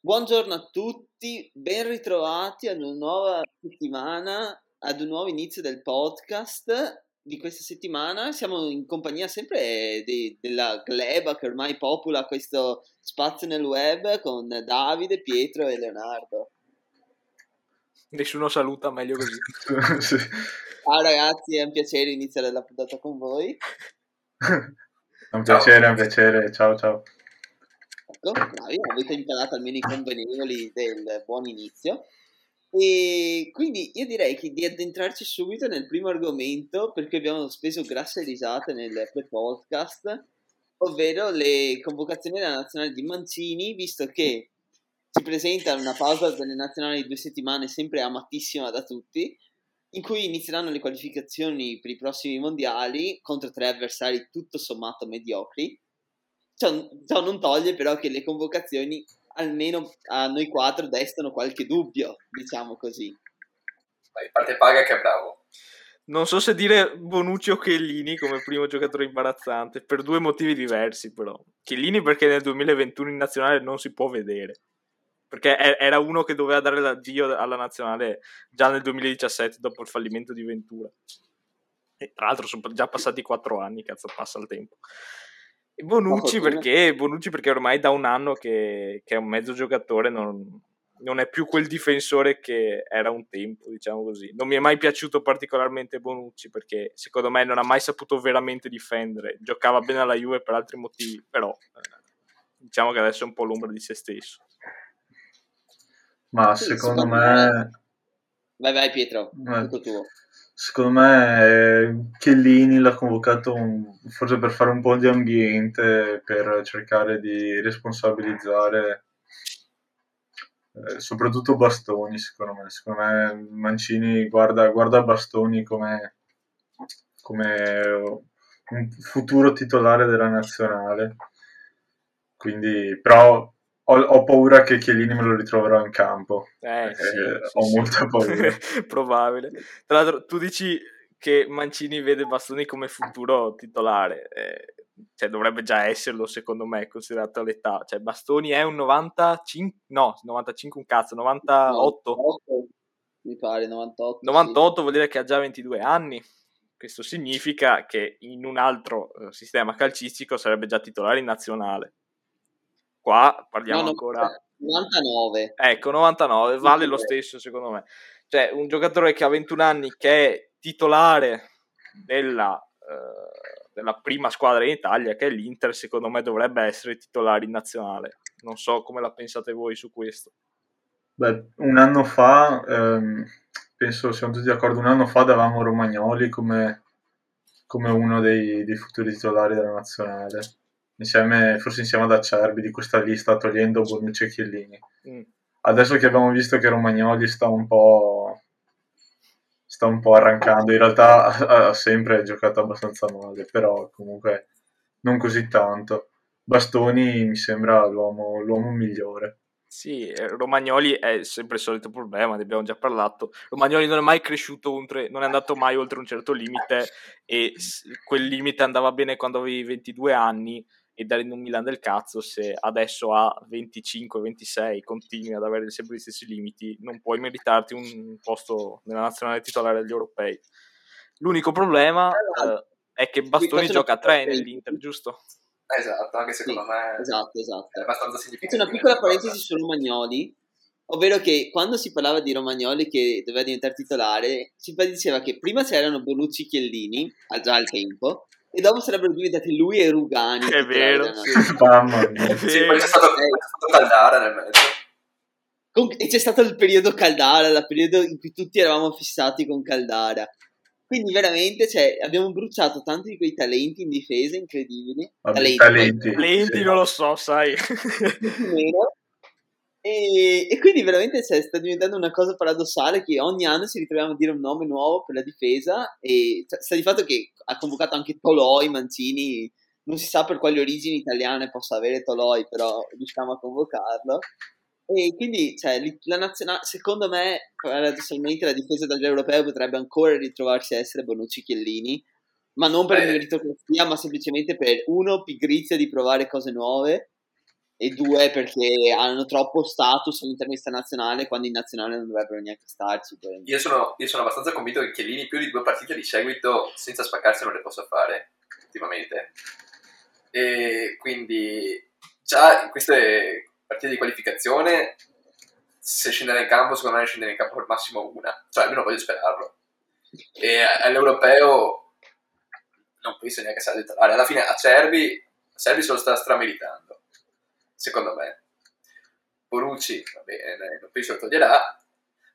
Buongiorno a tutti, ben ritrovati ad una nuova settimana, ad un nuovo inizio del podcast di questa settimana. Siamo in compagnia sempre di, della gleba che ormai popola questo spazio nel web con Davide, Pietro e Leonardo. Nessuno saluta, meglio così. Ciao ragazzi, è un piacere iniziare la puntata con voi. È un piacere, è un piacere, ciao ciao. Ecco, bravi, avete imparato almeno i convenevoli del buon inizio. E quindi io direi che di addentrarci subito nel primo argomento, perché abbiamo speso grasse risate nel pre-podcast, ovvero le convocazioni della nazionale di Mancini, visto che si presenta una pausa delle nazionali di due settimane sempre amatissima da tutti, in cui inizieranno le qualificazioni per i prossimi mondiali contro tre avversari tutto sommato mediocri. Ciò, ciò non toglie però che le convocazioni almeno a noi quattro destano qualche dubbio, diciamo così. Vai, parte paga che è bravo. Non so se dire Bonucci o Chiellini come primo giocatore imbarazzante, per due motivi diversi però. Chiellini perché nel 2021 in nazionale non si può vedere, perché era uno che doveva dare l'addio alla nazionale già nel 2017 dopo il fallimento di Ventura. E tra l'altro sono già passati quattro anni, cazzo passa il tempo. Bonucci perché, Bonucci perché ormai da un anno che, che è un mezzo giocatore, non, non, è più quel difensore che era un tempo, diciamo così. Non mi è mai piaciuto particolarmente Bonucci perché secondo me non ha mai saputo veramente difendere. Giocava bene alla Juve per altri motivi, però eh, diciamo che adesso è un po' l'ombra di se stesso. Ma secondo, secondo me... me... Vai vai Pietro, tutto tuo. Secondo me Chiellini l'ha convocato un- forse per fare un po' di ambiente, per cercare di responsabilizzare eh, soprattutto Bastoni, secondo me. Secondo me Mancini guarda, guarda Bastoni come, come un futuro titolare della nazionale. Quindi, però ho, ho, paura che Chiellini me lo ritroverò in campo. Eh, sì, eh, ho sì, molta paura. Probabile. Tra l'altro, tu dici che Mancini vede Bastoni come futuro titolare. Eh, cioè, dovrebbe già esserlo, secondo me, considerato l'età. Cioè, Bastoni è un 95, no, 95 un cazzo, 98. 98 mi pare, 98. 98 sì. vuol dire che ha già 22 anni. Questo significa che in un altro uh, sistema calcistico sarebbe già titolare in nazionale qua parliamo no, ancora... 99. Ecco, 99, vale lo stesso secondo me. Cioè, un giocatore che ha 21 anni, che è titolare della, eh, della prima squadra in Italia, che è l'Inter, secondo me dovrebbe essere titolare in nazionale. Non so come la pensate voi su questo. Beh, un anno fa, ehm, penso siamo tutti d'accordo, un anno fa davamo Romagnoli come, come uno dei, dei futuri titolari della nazionale insieme, forse insieme ad Acerbi di questa lista togliendo Bonucci e Chiellini. Mm. Adesso che abbiamo visto che Romagnoli sta un po' sta un po' arrancando, in realtà ha sempre giocato abbastanza male, però comunque non così tanto. Bastoni mi sembra l'uomo, l'uomo migliore. Sì, eh, Romagnoli è sempre il solito problema, ne abbiamo già parlato. Romagnoli non è mai cresciuto oltre, non è andato mai oltre un certo limite e quel limite andava bene quando avevi 22 anni e dare in un Milan del cazzo se adesso a 25-26 continui ad avere sempre gli stessi limiti non puoi meritarti un posto nella nazionale titolare degli europei l'unico problema eh, è che Bastoni gioca a 3 nell'Inter giusto? esatto anche secondo sì, me esatto, esatto. è abbastanza significativo una piccola parentesi su Romagnoli ovvero che quando si parlava di Romagnoli che doveva diventare titolare si diceva che prima c'erano Bonucci Chiellini già al tempo e dopo sarebbero diventati lui e Rugani. È vero, sì. Mamma mia. Sì, poi c'è stato, Caldara nel mezzo. e c'è stato il periodo Caldara, il periodo in cui tutti eravamo fissati con Caldara. Quindi veramente cioè, abbiamo bruciato tanti di quei talenti in difesa incredibili. Vabbè, talenti, talenti, talenti sì. non lo so, sai. E, e, quindi veramente cioè, sta diventando una cosa paradossale che ogni anno ci ritroviamo a dire un nome nuovo per la difesa e cioè, sta di fatto che ha convocato anche Toloi, Mancini non si sa per quali origini italiane possa avere Toloi, però riusciamo a convocarlo. E quindi, cioè, la nazionale, secondo me, paradossalmente la difesa dell'europeo potrebbe ancora ritrovarsi a essere Bonucci Chiellini, ma non per meritocrazia, ma semplicemente per uno, pigrizia di provare cose nuove e due, perché hanno troppo status all'interno internazionale quando in nazionale non dovrebbero neanche starci. Io sono, io sono abbastanza convinto che Chiellini più di due partite di seguito senza spaccarsi non le possa fare ultimamente. E quindi già in queste partite di qualificazione se scendere in campo secondo me scendere in campo al massimo una, cioè almeno voglio sperarlo. E all'europeo non penso neanche sia titolare. Alla fine a Cervi, Cervi se lo sta strameritando, secondo me. Bonucci, va bene, non penso lo toglierà.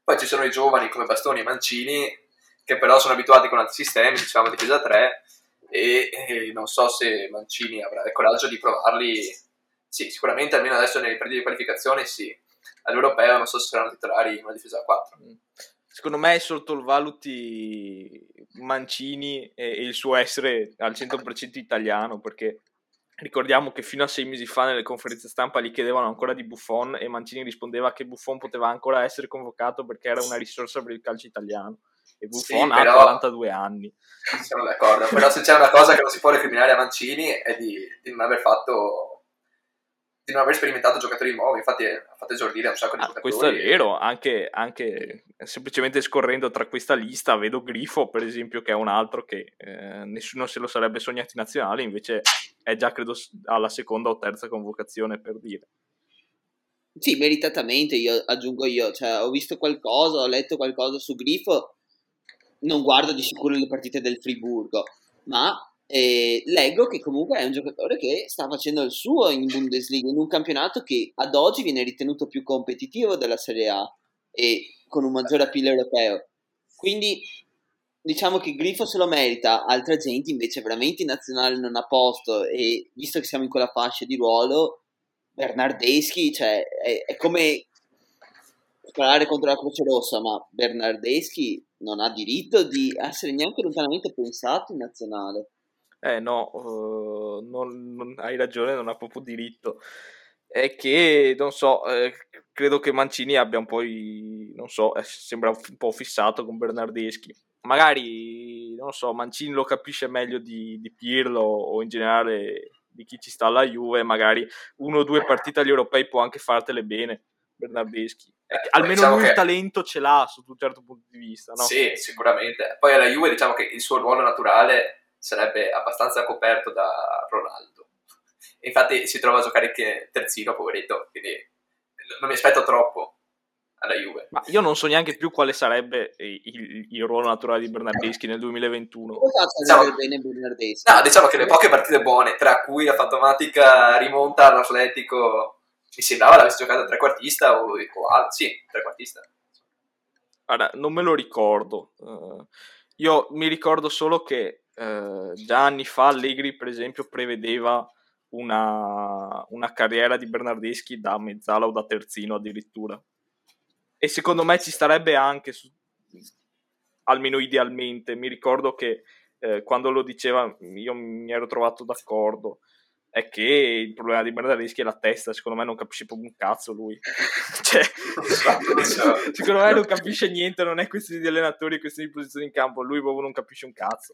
Poi ci sono i giovani come Bastoni e Mancini, che però sono abituati con altri sistemi, diciamo difesa 3, e, e non so se Mancini avrà il coraggio di provarli. Sì, sicuramente almeno adesso nelle partite di qualificazione sì. All'europeo non so se saranno titolari in una difesa a 4. Secondo me sottovaluti Mancini e il suo essere al 100% italiano perché ricordiamo che fino a sei mesi fa nelle conferenze stampa gli chiedevano ancora di Buffon e Mancini rispondeva che Buffon poteva ancora essere convocato perché era una risorsa per il calcio italiano e Buffon Sì, però- ha 42 anni. Siamo d'accordo, però se c'è una cosa che non si può recriminare a Mancini è di, di non aver fatto di non aver sperimentato giocatori nuovi, infatti ha fatto esordire un sacco di Ah, giocatori. questo è vero, anche, anche semplicemente scorrendo tra questa lista vedo Grifo per esempio che è un altro che eh, nessuno se lo sarebbe sognato in nazionale, invece è già credo alla seconda o terza convocazione per dire. Sì, meritatamente, io aggiungo io, cioè ho visto qualcosa, ho letto qualcosa su Grifo, non guardo di sicuro le partite del Friburgo, ma eh, leggo che comunque è un giocatore che sta facendo il suo in Bundesliga, in un campionato che ad oggi viene ritenuto più competitivo della Serie A e con un maggiore appeal europeo. Quindi diciamo che Grifo se lo merita, altra gente invece veramente in nazionale non ha posto e visto che siamo in quella fascia di ruolo, Bernardeschi, cioè, è, è come sparare contro la Croce Rossa, ma Bernardeschi non ha diritto di essere neanche lontanamente pensato in nazionale. Eh no, eh, non- non- hai ragione, non ha proprio diritto. È che, non so, eh, credo che Mancini abbia un po', i- non so, eh, sembra un po' fissato con Bernardeschi. Magari, non so, Mancini lo capisce meglio di, di Pirlo o in generale di chi ci sta alla Juve, magari uno o due partite agli europei può anche fartele bene, Bernardeschi. Eh, almeno diciamo lui che- il talento ce l'ha sotto un certo punto di vista, no? Sì, sicuramente. Poi alla Juve diciamo che il suo ruolo naturale sarebbe abbastanza coperto da Ronaldo. Infatti si trova a giocare anche terzino, poveretto, quindi non mi aspetto troppo alla Juve. Ma io non so neanche più quale sarebbe il, il- il ruolo naturale di Bernardeschi nel 2021. Come faccio a Diciamo- bene Bernardeschi? No, diciamo che le poche partite buone, tra cui la fantomatica rimonta all'Atletico, mi sembrava l'avesse giocato trequartista o, o al- sì, trequartista. Guarda, non me lo ricordo. Eh, io mi ricordo solo che eh, già anni fa Allegri, per esempio, prevedeva una, una carriera di Bernardeschi da mezzala o da terzino addirittura. E secondo me ci starebbe anche, su- almeno idealmente. Mi ricordo che eh, quando lo diceva io mi ero trovato d'accordo. È che il problema di Bernardeschi è la testa, secondo me non capisce proprio un cazzo lui. cioè, secondo me non capisce niente, non è questione di allenatori, è questione di posizione in campo, lui proprio non capisce un cazzo.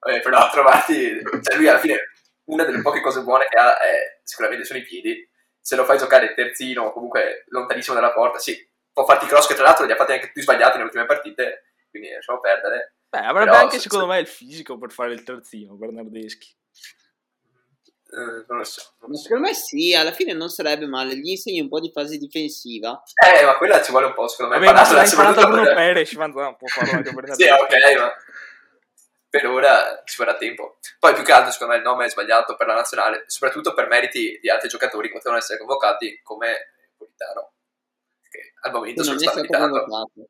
Vabbè, però trovati, cioè lui alla fine una delle poche cose buone che ha è sicuramente sono i piedi. Se lo fai giocare terzino o comunque lontanissimo dalla porta, sì, può farti cross che tra l'altro li ha fatti anche più sbagliati nelle ultime partite, quindi lasciamo perdere. Beh, avrebbe Però anche se- secondo se- me il fisico per fare il terzino, Bernardeschi. Eh, non lo so. non Ma lo so. secondo me sì, alla fine non sarebbe male, gli insegni un po' di fase difensiva. Eh, ma quella ci vuole un po', secondo me. Vabbè, ma se l'ha imparato Bruno Perez, ma può farlo anche Sì, Bernardeschi. ok, ma per ora ci vorrà tempo. Poi più che altro, secondo me, il nome è sbagliato per la nazionale, soprattutto per meriti di altri giocatori che potevano essere convocati come Politano, che al momento Non sta stato convocato,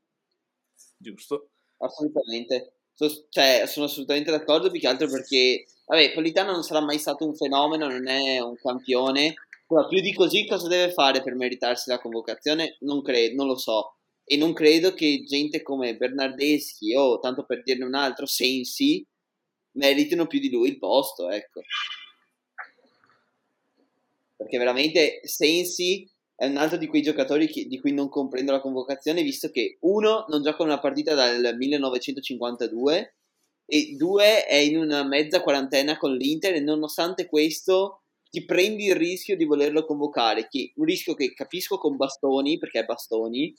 Giusto. assolutamente. So- cioè, sono assolutamente d'accordo, più che altro perché, vabbè, Politano non sarà mai stato un fenomeno, non è un campione, però più di così cosa deve fare per meritarsi la convocazione? Non credo, non lo so. E non credo che gente come Bernardeschi o, tanto per dirne un altro, Sensi, meritino più di lui il posto, ecco. Perché veramente Sensi è un altro di quei giocatori che, di cui non comprendo la convocazione, visto che uno non gioca una partita dal 1952 e due è in una mezza quarantena con l'Inter e nonostante questo ti prendi il rischio di volerlo convocare, che, un rischio che capisco con Bastoni, perché è Bastoni,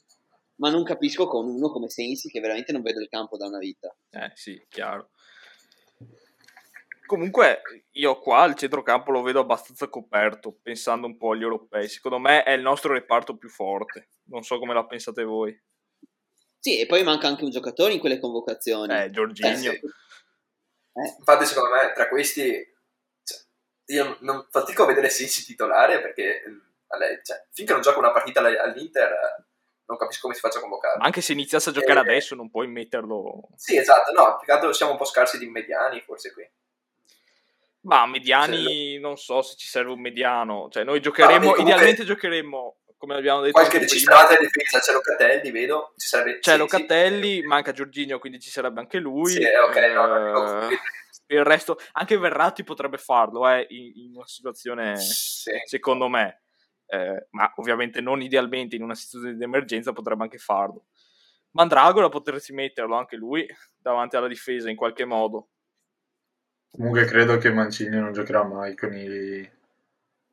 ma non capisco con uno come Sensi che veramente non vede il campo da una vita. Eh sì, chiaro. Comunque io qua il centrocampo lo vedo abbastanza coperto, pensando un po' agli europei. Secondo me è il nostro reparto più forte. Non so come la pensate voi. Sì, e poi manca anche un giocatore in quelle convocazioni. Eh, Giorginio. Eh, sì. eh. Infatti secondo me tra questi cioè, io non fatico a vedere Sensi titolare perché cioè, finché non gioca una partita all'Inter non capisco come si faccia a convocare. Anche se iniziasse a giocare eh, adesso non puoi metterlo... Sì, esatto, no, più che altro siamo un po' scarsi di mediani forse qui. Ma mediani, cioè, non so se ci serve un mediano. Cioè, noi giocheremo, no, idealmente giocheremo, come abbiamo detto Qualche registrata in difesa, c'è Locatelli, vedo. Ci sarebbe, c'è sì, Locatelli, sì. manca Giorginio, quindi ci sarebbe anche lui. Sì, ok, eh, no, no, il resto, anche Verratti potrebbe farlo, eh, in, in una situazione, sì. secondo me. Eh, ma ovviamente non idealmente in una situazione di emergenza potrebbe anche farlo. Mandragora potresti metterlo anche lui davanti alla difesa in qualche modo. Comunque credo che Mancini non giocherà mai con i,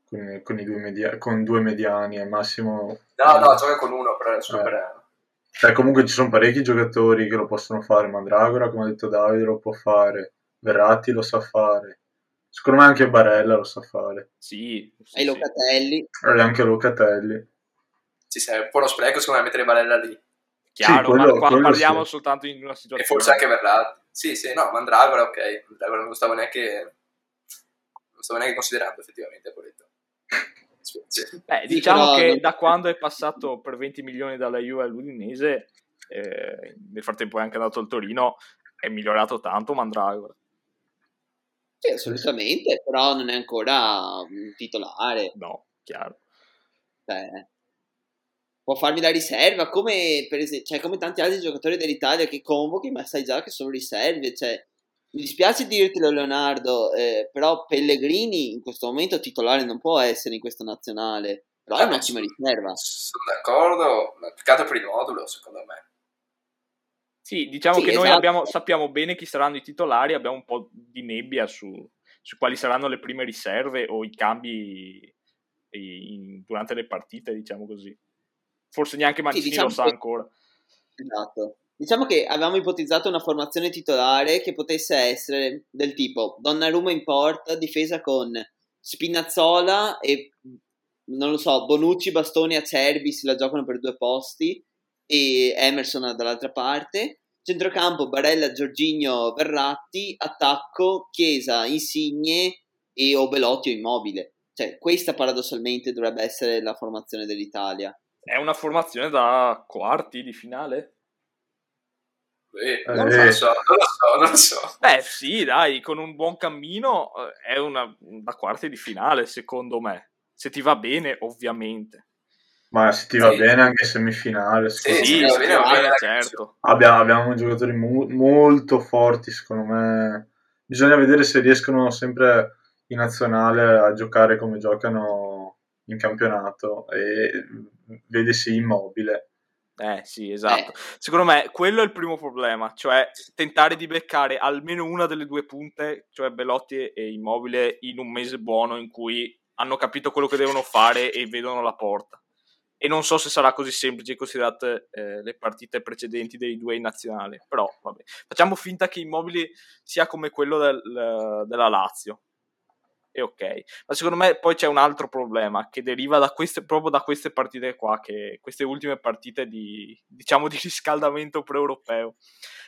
con, con i due, media, con due mediani al massimo. No, no, gioca con uno però solo eh. per... Cioè, comunque ci sono parecchi giocatori che lo possono fare. Mandragora, come ha detto Davide, lo può fare. Verratti lo sa fare. Secondo me anche Barella lo sa fare. Sì. sì e Locatelli. E anche Locatelli. Ci serve un po' lo spreco, secondo me, mettere Barella lì. Chiaro, sì, quello, ma qua parliamo sì. soltanto in una situazione. E forse anche Verratti. Sì, sì, no, Mandragora, ok. Mandragora non lo stavo neanche, non stavo neanche considerando effettivamente, Poletto. Beh, diciamo sì, che da quando è passato per 20 milioni dalla Juve all'Udinese, eh, nel frattempo è anche andato al Torino, è migliorato tanto Mandragora. Sì, assolutamente, però non è ancora un titolare. No, chiaro. Cioè, può farmi da riserva, come, per esempio, cioè, come tanti altri giocatori dell'Italia che convochi, ma sai già che sono riserve. Cioè, mi dispiace dirtelo, Leonardo, eh, però Pellegrini in questo momento titolare non può essere in questa nazionale. Però è ah, un'ottima riserva. Sono d'accordo, ma peccato per il modulo, secondo me. Sì, diciamo sì, che esatto. noi abbiamo, sappiamo bene chi saranno i titolari, abbiamo un po' di nebbia su, su quali saranno le prime riserve o i cambi in, durante le partite, diciamo così. Forse neanche Mancini sì, diciamo lo sa che... ancora. Esatto. Diciamo che avevamo ipotizzato una formazione titolare che potesse essere del tipo Donnarumma in porta, difesa con Spinazzola e non lo so, Bonucci, Bastoni, Acerbi se la giocano per due posti e Emerson dall'altra parte. Centrocampo Barella, Giorginio, Verratti, attacco Chiesa, Insigne e Obelotti o Immobile. Cioè, questa paradossalmente dovrebbe essere la formazione dell'Italia. È una formazione da quarti di finale? Eh, non, lo so, non, lo so, non lo so. Beh, sì, dai, con un buon cammino eh, è una da quarti di finale, secondo me. Se ti va bene, ovviamente. Ma se ti va sì. bene anche semifinale. Sì, sì, va bene, va bene, certo. Abbiamo, abbiamo giocatori mo- molto forti, secondo me. Bisogna vedere se riescono sempre in nazionale a giocare come giocano in campionato e vedesi immobile. Eh sì, esatto. Eh. Secondo me quello è il primo problema, cioè tentare di beccare almeno una delle due punte, cioè Belotti e Immobile, in un mese buono in cui hanno capito quello che devono fare e vedono la porta. E non so se sarà così semplice considerate eh, le partite precedenti dei due in nazionale, però vabbè. Facciamo finta che Immobile sia come quello del, della Lazio, è ok. Ma secondo me poi c'è un altro problema che deriva da queste, proprio da queste partite qua, che, queste ultime partite di, diciamo, di riscaldamento pre-europeo,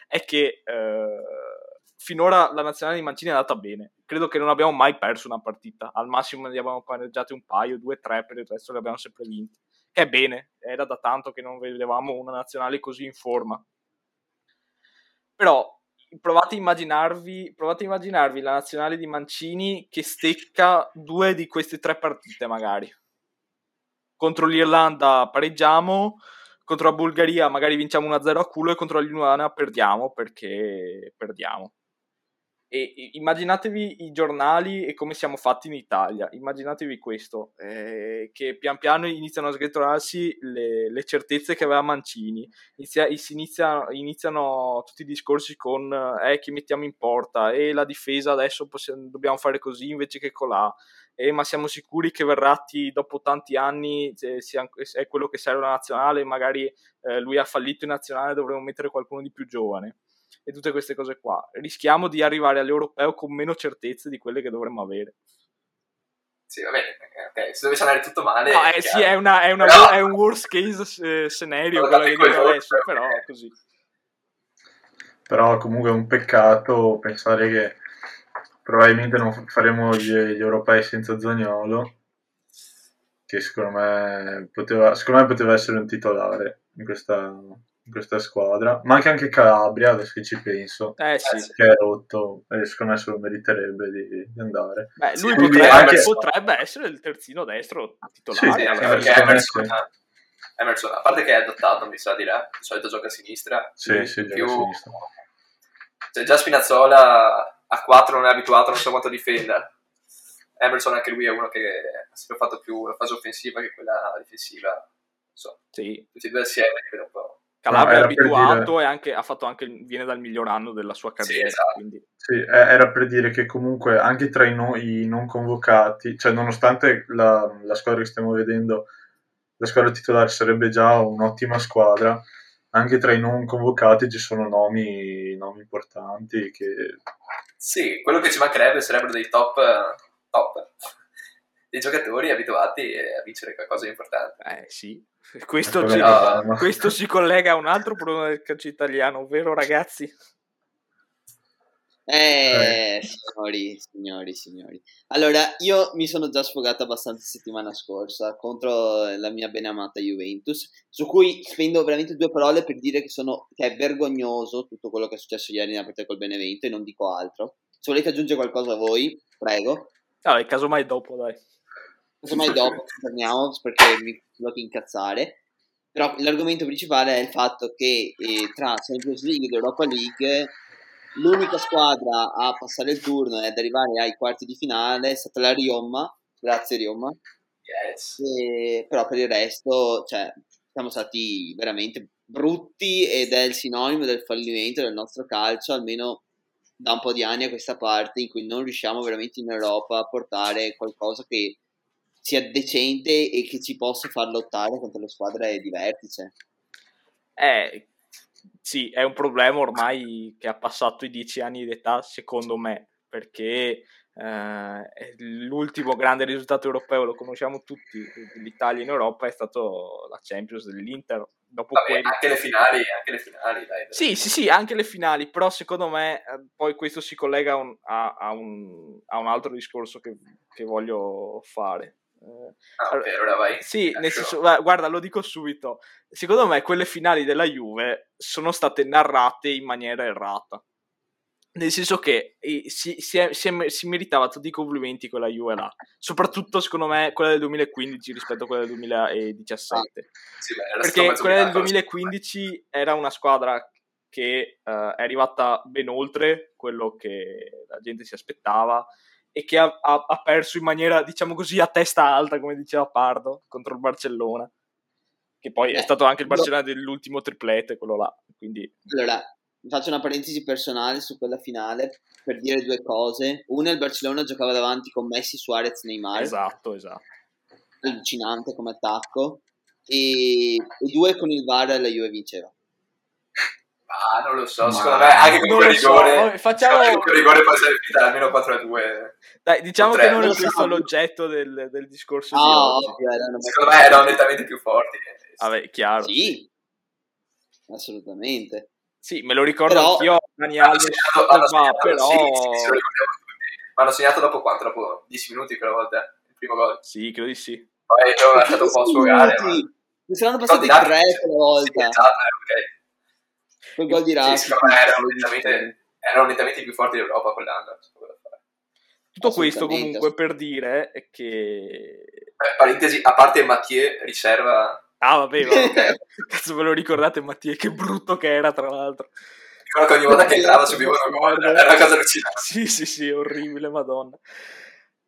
è che eh, finora la nazionale di Mancini è andata bene. Credo che non abbiamo mai perso una partita, al massimo ne abbiamo pareggiate un paio, due, tre, per il resto le abbiamo sempre vinte. Bene, era da tanto che non vedevamo una nazionale così in forma. Però provate a immaginarvi, provate a immaginarvi la nazionale di Mancini che stecca due di queste tre partite magari. Contro l'Irlanda pareggiamo, contro la Bulgaria magari vinciamo 1-0 a culo e contro l'Inuana perdiamo perché perdiamo. E immaginatevi i giornali e come siamo fatti in Italia, immaginatevi questo, eh, che pian piano iniziano a sgretolarsi le, le certezze che aveva Mancini, Inizia, inizia, iniziano tutti i discorsi con eh, chi mettiamo in porta? E la difesa adesso possiamo, dobbiamo fare così invece che colà, eh, ma siamo sicuri che Verratti dopo tanti anni eh, sia, è quello che serve alla nazionale, magari eh, lui ha fallito in nazionale, dovremmo mettere qualcuno di più giovane e tutte queste cose qua. Rischiamo di arrivare all'europeo con meno certezze di quelle che dovremmo avere. Sì, va bene, ok, se dovesse andare tutto male... No, è, eh, sì, è, una, è, una, però... è, un worst case eh, scenario quello che dico adesso, però così. Però comunque è un peccato pensare che probabilmente non faremo gli, gli europei senza Zagnolo, che secondo me, poteva, secondo me poteva essere un titolare in questa, in questa squadra, ma anche, anche Calabria, adesso che ci penso, eh, sì. che è rotto e secondo me se lo meriterebbe di, di andare. Beh, lui potrebbe, anche... potrebbe, essere il terzino destro titolare. Sì, sì, perché Emerson, Emerson, a parte che è adottato, mi sa di là, di solito gioca a sinistra. Sì, sì, più... gioca a sinistra. Cioè, già Spinazzola a 4 non è abituato, non so quanto difenda. Emerson anche lui è uno che ha sempre fatto più la fase offensiva che quella difensiva. So, sì. Tutti e due assieme, vedo un po'. Calabria no, è abituato dire... e anche, ha fatto anche, viene dal miglior anno della sua carriera. Sì, esatto. quindi... sì, era per dire che comunque anche tra i, no, i non convocati, cioè nonostante la, la, squadra che stiamo vedendo, la squadra titolare sarebbe già un'ottima squadra, anche tra i non convocati ci sono nomi, nomi importanti che... Sì, quello che ci mancherebbe sarebbero dei top, top dei giocatori abituati a vincere qualcosa di importante. Eh sì, questo, ci, no. questo si collega a un altro problema del calcio italiano, ovvero ragazzi? Eh, signori, signori, signori. Allora, io mi sono già sfogato abbastanza settimana scorsa contro la mia benamata Juventus, su cui spendo veramente due parole per dire che, sono, che è vergognoso tutto quello che è successo ieri nella partita col Benevento e non dico altro. Se volete aggiungere qualcosa voi, prego. No, nel caso mai dopo, dai mai dopo torniamo perché mi devo incazzare. Però l'argomento principale è il fatto che eh, tra Champions League ed Europa League l'unica squadra a passare il turno e ad arrivare ai quarti di finale è stata la Rioma. Grazie Rioma. Yes. E, però per il resto, cioè, siamo stati veramente brutti ed è il sinonimo del fallimento del nostro calcio, almeno da un po' di anni a questa parte, in cui non riusciamo veramente in Europa a portare qualcosa che sia decente e che ci possa far lottare contro le squadre di vertice. Eh, sì, è un problema ormai che ha passato i dieci anni di età, secondo me, perché eh, l'ultimo grande risultato europeo, lo conosciamo tutti, l'Italia in Europa è stato la Champions dell'Inter. Dopo Vabbè, quelli... anche le finali, anche le finali, dai. Sì, sì, sì, anche le finali, però secondo me eh, poi questo si collega a un, a, a un, a un altro discorso che, che voglio fare Ah, ok, allora vai. Sì, nel senso, guarda, lo dico subito. Secondo me quelle finali della Juve sono state narrate in maniera errata. Nel senso che si, si, è, si, è, si meritava tutti i complimenti quella Juve là. Soprattutto, secondo me, quella del 2015 rispetto a quella del 2017. Ah, sì, beh, Perché quella del 2015 era una squadra che uh, è arrivata ben oltre quello che la gente si aspettava e che ha, ha, ha, perso in maniera, diciamo così, a testa alta, come diceva Pardo, contro il Barcellona. Che poi eh, è stato anche il Barcellona no. dell'ultimo triplete, quello là. Quindi... Allora, faccio una parentesi personale su quella finale per dire due cose. Una, il Barcellona giocava davanti con Messi, Suarez, Neymar. Esatto, esatto. Allucinante come attacco. E, e due, con il VAR la Juve vinceva. Ah, non lo so, Ma... secondo me anche con quel rigore, so. facciamo... con quel rigore può essere finita almeno 4 a 2. Dai, diciamo che non è questo l'oggetto del, del discorso ah, di oggi. Ovvio, secondo me erano nettamente più forti. Vabbè, chiaro. Sì, assolutamente. Sì, me lo ricordo però... anch'io. Dani Alves, hanno segnato, però... Sì, sì, sì, Ma hanno segnato dopo quanto? Dopo 10 minuti quella volta, il primo gol? Sì, credo di sì. Poi ho lasciato un po' sfogare. Ma... Mi saranno passati tre quella volta. Sì, esatto, ok. Quel gol di Rashford. Sì, erano, nettamente, più forti d'Europa quell'anno. Tutto questo comunque per dire che... Eh, parentesi, a parte Mathieu, riserva... Ah vabbè, vabbè. cazzo ve lo ricordate Mathieu, che brutto che era tra l'altro. Ricordo che ogni volta che entrava subivano gol, era una cosa allucinante. Sì, sì, sì, orribile, madonna.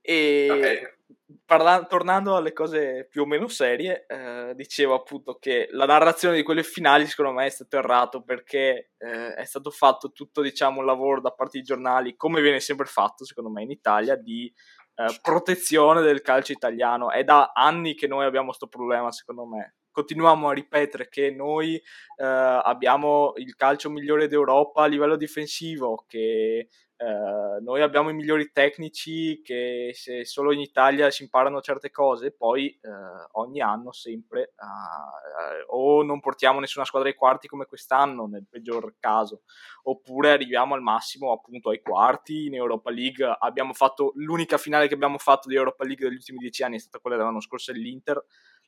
E Ok. Parla- tornando alle cose più o meno serie, eh, dicevo appunto che la narrazione di quelle finali secondo me è stato errato perché eh, è stato fatto tutto, diciamo, un lavoro da parte dei giornali, come viene sempre fatto, secondo me, in Italia, di eh, protezione del calcio italiano. È da anni che noi abbiamo questo problema, secondo me. Continuiamo a ripetere che noi eh, abbiamo il calcio migliore d'Europa a livello difensivo, che eh, noi abbiamo i migliori tecnici che se solo in Italia si imparano certe cose, poi eh, ogni anno sempre eh, o non portiamo nessuna squadra ai quarti come quest'anno, nel peggior caso, oppure arriviamo al massimo appunto ai quarti in Europa League. Abbiamo fatto l'unica finale che abbiamo fatto di Europa League degli ultimi dieci anni è stata quella dell'anno scorso dell'Inter.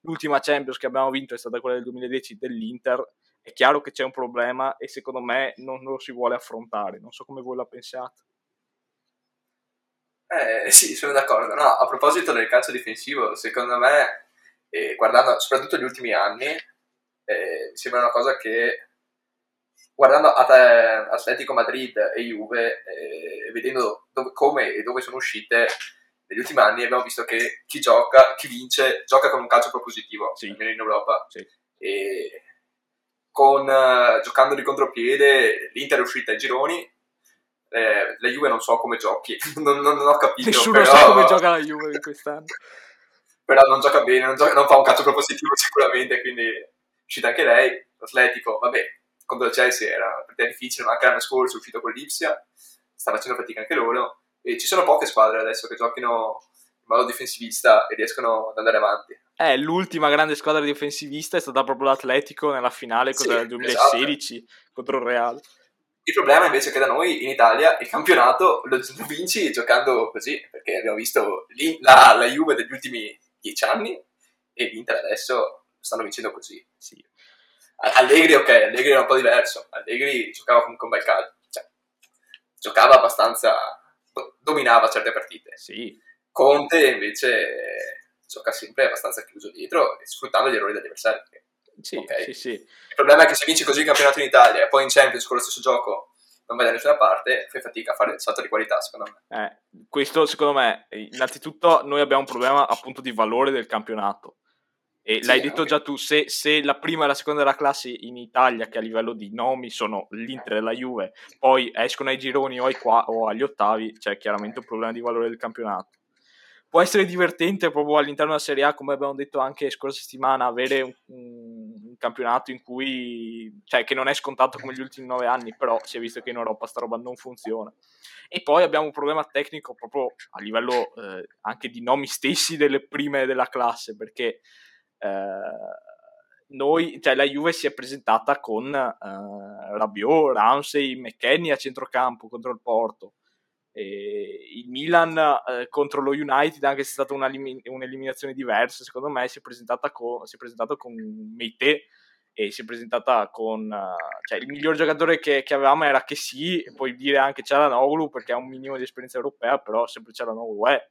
L'ultima Champions che abbiamo vinto è stata quella del 2010 dell'Inter. È chiaro che c'è un problema e secondo me non lo si vuole affrontare. Non so come voi la pensiate. Eh, sì, sono d'accordo. No, a proposito del calcio difensivo, secondo me, eh, guardando soprattutto gli ultimi anni, eh, mi sembra una cosa che, guardando At- Atletico Madrid e Juve, eh, vedendo dove- come e dove sono uscite, negli ultimi anni abbiamo visto che chi gioca, chi vince, gioca con un calcio propositivo, Sì. almeno in Europa. Sì. E con, eh, giocando di contropiede, l'Inter è uscita ai gironi, eh, la Juve non so come giochi, non, non- non ho capito. Nessuno però, sa come gioca la Juve quest'anno. Però non gioca bene, non, gioca- non fa un calcio propositivo sicuramente, quindi è uscita anche lei. L'Atletico, vabbè, contro il Chelsea era una partita difficile, ma anche l'anno scorso è uscito con l'Ipsia, sta facendo fatica anche loro. E ci sono poche squadre adesso che giochino in modo difensivista e riescono ad andare avanti. Eh, l'ultima grande squadra difensivista è stata proprio l'Atletico nella finale Sì, del 2016 contro il Real. Il problema invece è che da noi in Italia il campionato lo, lo vinci giocando così, perché abbiamo visto lì la, la Juve degli ultimi dieci anni e l'Inter adesso stanno vincendo così. Sì. Allegri, ok, Allegri era un po' diverso. Allegri giocava comunque un bel calcio, cioè, giocava abbastanza, dominava certe partite. Sì. Conte invece gioca sempre abbastanza chiuso dietro e sfruttando gli errori degli avversari. Sì, Ok. sì, sì. Il problema è che se vinci così il campionato in Italia e poi in Champions con lo stesso gioco non vai da nessuna parte, fai fatica a fare il salto di qualità, secondo me. Eh, questo secondo me, innanzitutto noi abbiamo un problema appunto di valore del campionato. E Sì, l'hai detto ok. già tu, se, se la prima e la seconda della classe in Italia, che a livello di nomi sono l'Inter e la Juve, poi escono ai gironi o, ai qua, o agli ottavi, c'è chiaramente un problema di valore del campionato. Può essere divertente proprio all'interno della Serie A, come abbiamo detto anche scorsa settimana, avere un, un- campionato in cui, cioè che non è scontato come gli ultimi nove anni, però si è visto che in Europa sta roba non funziona. E poi abbiamo un problema tecnico proprio a livello eh, anche di nomi stessi delle prime della classe, perché eh, noi, cioè la Juve si è presentata con eh, Rabiot, Ramsey, McKenny a centrocampo contro il Porto. E il Milan eh, contro lo United, anche se è stata un'eliminazione diversa, secondo me si è, presentata con, si è presentato con Meite e si è presentata con eh, cioè il miglior giocatore che, che avevamo era che sì, puoi dire anche Cialanoglu perché ha un minimo di esperienza europea, però sempre Cialanoglu è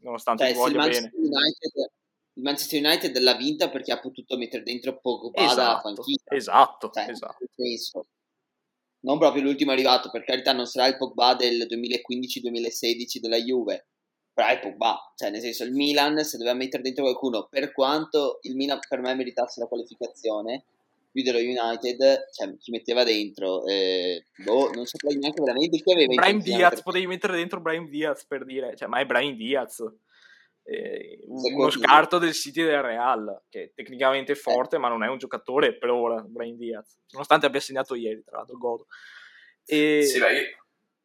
nonostante Cioè, voglia bene. Manchester, United, il Manchester United l'ha vinta perché ha potuto mettere dentro Pogba dalla Esatto, panchina. esatto, Cioè, esatto. Non proprio l'ultimo arrivato, per carità non sarà il Pogba del 2015-2016 della Juve, però è Pogba, cioè nel senso il Milan se doveva mettere dentro qualcuno, per quanto il Milan per me meritasse la qualificazione, più dello United, cioè chi metteva dentro, eh, boh, non saprei neanche veramente chi aveva intenzione Diaz, per- potevi mettere dentro Brahim Diaz per dire, cioè, ma è Brahim Diaz. Eh, uno scarto del City del Real, che tecnicamente è forte, ma non è un giocatore per ora, Brahim Diaz. Nonostante abbia segnato ieri, tra l'altro, godo. E... Sì, beh, io,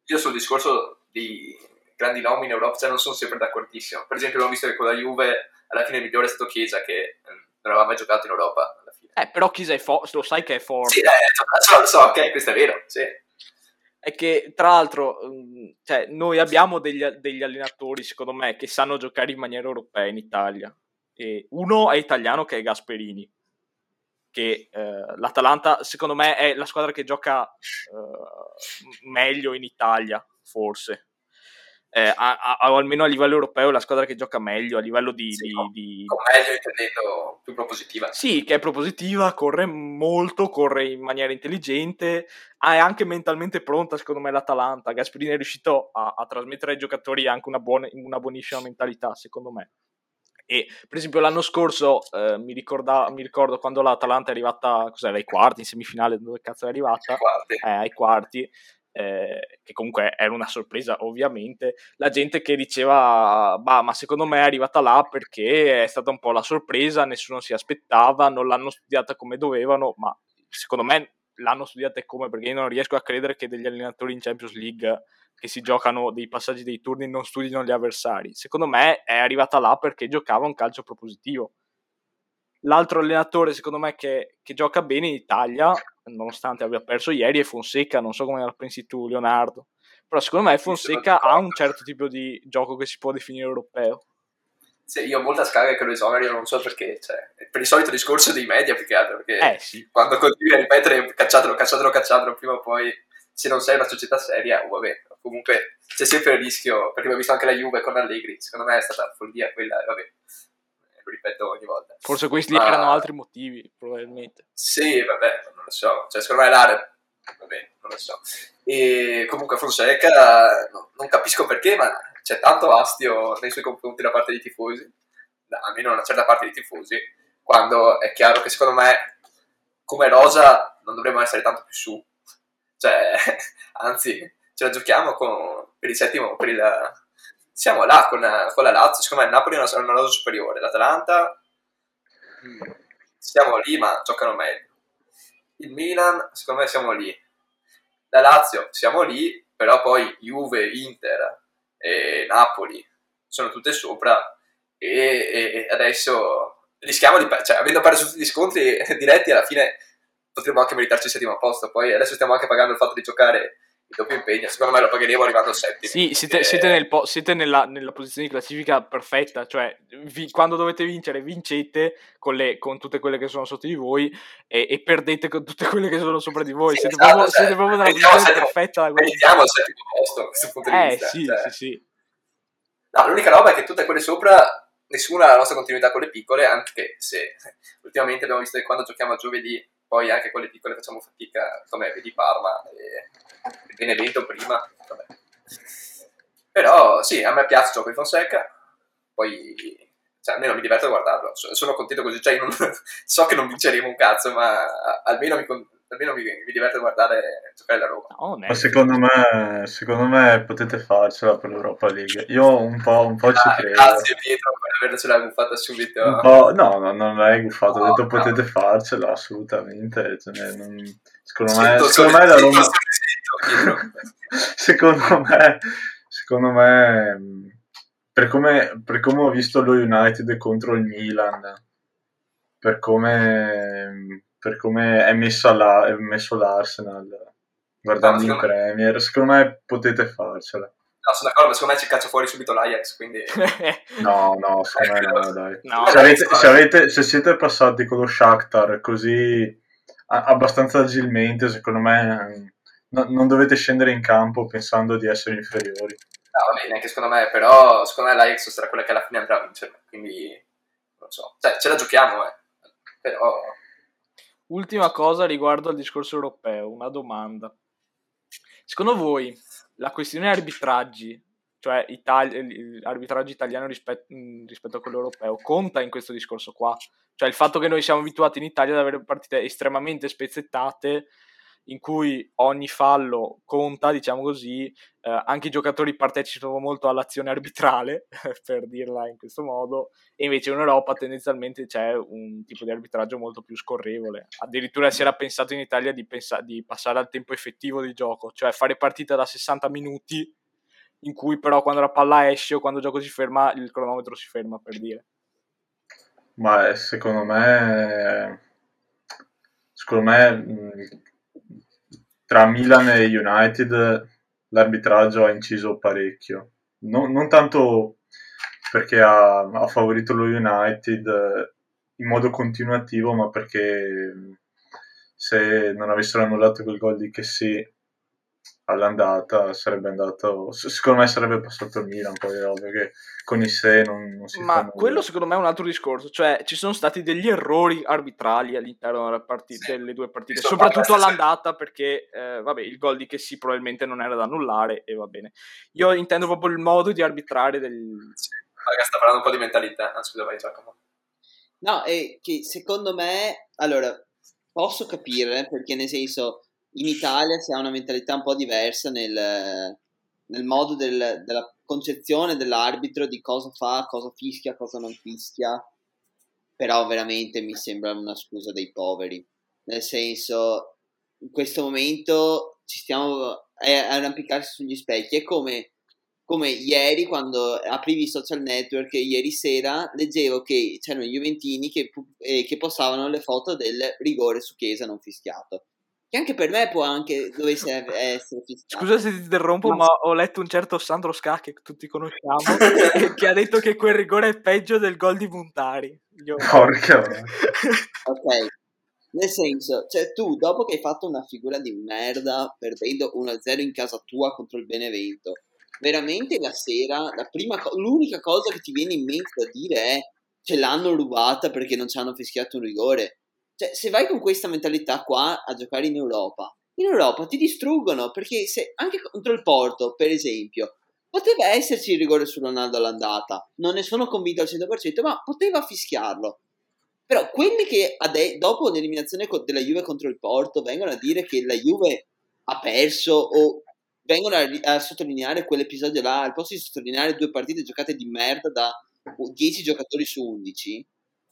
io sul discorso di grandi nomi in Europa cioè, non sono sempre d'accordissimo. Per esempio, abbiamo visto che con la Juve alla fine il migliore è stato Chiesa, che eh, non aveva mai giocato in Europa alla fine. Eh, però Chiesa è forte, lo sai che è forte. Sì, eh, lo so, ok, questo è vero, sì. È che tra l'altro mh, cioè, noi abbiamo degli, degli allenatori secondo me che sanno giocare in maniera europea in Italia. E uno è italiano che è Gasperini che eh, l'Atalanta secondo me è la squadra che gioca eh, meglio in Italia forse eh, a, a, o almeno a livello europeo, la squadra che gioca meglio a livello di. Sì, di, con, di... con meglio intendendo più propositiva. Sì, che è propositiva, corre molto, corre in maniera intelligente, è anche mentalmente pronta, secondo me, l'Atalanta. Gasperini è riuscito a, a trasmettere ai giocatori anche una, buona, una buonissima mentalità, secondo me. E per esempio l'anno scorso eh, mi, ricorda, mi, ricordo quando l'Atalanta è arrivata cos'era, ai quarti, in semifinale, dove cazzo è arrivata? Ai quarti. Eh, ai quarti eh, che comunque era una sorpresa ovviamente, la gente che diceva, bah, ma secondo me è arrivata là perché è stata un po' la sorpresa, nessuno si aspettava, non l'hanno studiata come dovevano, ma secondo me l'hanno studiata come, perché io non riesco a credere che degli allenatori in Champions League che si giocano dei passaggi dei turni non studino gli avversari. Secondo me è arrivata là perché giocava un calcio propositivo. L'altro allenatore, secondo me, che, che gioca bene in Italia nonostante abbia perso ieri, è Fonseca, non so come la pensi tu, Leonardo. Però secondo me Fonseca ha un certo tipo di gioco che si può definire europeo. Sì, io ho molta scarica che lo esonero, non so perché, cioè, per il solito discorso dei media più che altro, perché eh, sì. quando continui a ripetere cacciatelo, cacciatelo, cacciatelo, prima o poi, se non sei una società seria, oh, vabbè, comunque c'è sempre il rischio, perché abbiamo visto anche la Juve con Allegri, secondo me è stata follia quella, vabbè, ripeto ogni volta. Forse questi Ma... erano altri motivi, probabilmente. Sì, vabbè, non lo so. Cioè, secondo me l'area... Vabbè, non lo so. E comunque Fonseca, no, non capisco perché, ma c'è tanto astio nei suoi confronti da parte dei tifosi, da, almeno una certa parte dei tifosi, quando è chiaro che secondo me, come Rosa, non dovremmo essere tanto più su. Cioè, anzi, ce la giochiamo con, per il settimo, per il siamo là con, con la Lazio, secondo me il Napoli è una, una rosa superiore, l'Atalanta mm, siamo lì ma giocano meglio. Il Milan, secondo me siamo lì. La Lazio, siamo lì, però poi Juve, Inter e Napoli sono tutte sopra e, e adesso rischiamo di... cioè avendo perso tutti gli scontri diretti alla fine potremmo anche meritarci il settimo posto, poi adesso stiamo anche pagando il fatto di giocare il doppio impegno. Secondo me lo pagheremo arrivando al settimo. Sì, siete, e... siete, nel po- siete nella, nella, posizione di classifica perfetta, cioè vi, quando dovete vincere vincete con, le, con, tutte quelle che sono sotto di voi e, e, perdete con tutte quelle che sono sopra di voi. Sì, siete, esatto, proprio, cioè, siete, proprio, nella posizione settimo, perfetta. Da vediamo al settimo posto a questo punto di eh, vista. Sì, cioè. sì, sì. No, l'unica roba è che tutte quelle sopra, nessuna ha la nostra continuità con le piccole, anche se ultimamente abbiamo visto che quando giochiamo a giovedì, poi anche con le piccole facciamo fatica, come vedi Parma e il Benevento prima, vabbè. Però sì, a me piace il gioco di Fonseca, poi cioè, almeno mi diverto a guardarlo, sono contento così, cioè, non, so che non vinceremo un cazzo, ma almeno mi, almeno mi, mi diverte a guardare giocare la Roma. No, Ma secondo me, secondo me potete farcela per l'Europa League. Io un po', un po' ci ah, credo. Grazie Pietro per avercela guffata subito. Un po', no, no, non l'hai guffato, no, ho detto no. potete farcela assolutamente. Cioè, non, secondo me, secondo me la Roma... secondo me, secondo me, per come, per come ho visto lo United contro il Milan, per come, per come è, messo là, è messo l'Arsenal guardando no, in Premier, me... secondo me potete farcela. No, sono d'accordo, ma secondo me ci caccia fuori subito l'Ajax, quindi... no, no, secondo me no, dai. No, se, avete, se, avete, se, siete passati con lo Shakhtar così abbastanza agilmente, secondo me no, non dovete scendere in campo pensando di essere inferiori. No, va bene, anche secondo me, però secondo me l'Ajax sarà quella che alla fine andrà a vincere, quindi non so. Cioè, ce la giochiamo, eh. Però... Ultima cosa riguardo al discorso europeo, una domanda. Secondo voi la questione arbitraggi, cioè Italia, arbitraggio italiano rispetto, rispetto a quello europeo, conta in questo discorso qua? Cioè il fatto che noi siamo abituati in Italia ad avere partite estremamente spezzettate in cui ogni fallo conta, diciamo così, eh, anche i giocatori partecipano molto all'azione arbitrale, per dirla in questo modo, e invece in Europa tendenzialmente c'è un tipo di arbitraggio molto più scorrevole. Addirittura si era pensato in Italia di, pensa- di passare al tempo effettivo di gioco, cioè fare partita da 60 minuti, in cui però quando la palla esce o quando il gioco si ferma, il cronometro si ferma, per dire. Ma secondo me... Secondo me tra Milan e United l'arbitraggio ha inciso parecchio. Non, non tanto perché ha, ha, favorito lo United in modo continuativo, ma perché se non avessero annullato quel gol di sì, all'andata sarebbe andato secondo me sarebbe passato il Milan poi è ovvio che con i sé non, non si ma quello secondo me è un altro discorso cioè ci sono stati degli errori arbitrali all'interno delle, partite, Sì. delle due partite Questo soprattutto basta- all'andata perché eh, vabbè il gol di che sì probabilmente non era da annullare e va bene io intendo proprio il modo di arbitrare del... Sì. Raga, sta parlando un po' di mentalità. Ah, scusa, vai Giacomo. No, è che secondo me, allora, posso capire perché nel senso in Italia si ha una mentalità un po' diversa nel, nel modo del- della concezione dell'arbitro di cosa fa, cosa fischia, cosa non fischia, però veramente mi sembra una scusa dei poveri, nel senso in questo momento ci stiamo a arrampicarsi sugli specchi, è come come ieri quando aprivi i social network ieri sera leggevo che c'erano i Juventini che, eh, che postavano le foto del rigore su Chiesa non fischiato che anche per me può anche dovesse essere fischiato Scusa se ti interrompo, Ma- ma ho letto un certo Sandro Ska che tutti conosciamo, che ha detto che quel rigore è peggio del gol di Montari. Io- porca ok. nel senso cioè tu dopo che hai fatto una figura di merda perdendo 1-0 in casa tua contro il Benevento veramente la sera la prima co- l'unica cosa che ti viene in mente da dire è ce l'hanno rubata perché non ci hanno fischiato un rigore cioè se vai con questa mentalità qua a giocare in Europa in Europa ti distruggono perché se anche contro il Porto per esempio poteva esserci il rigore su Ronaldo all'andata. Non ne sono convinto al 100% ma poteva fischiarlo. Però quelli che ade- dopo l'eliminazione della Juve contro il Porto vengono a dire che la Juve ha perso o vengono a, a sottolineare quell'episodio là, al posto di sottolineare due partite giocate di merda da 10 giocatori su 11,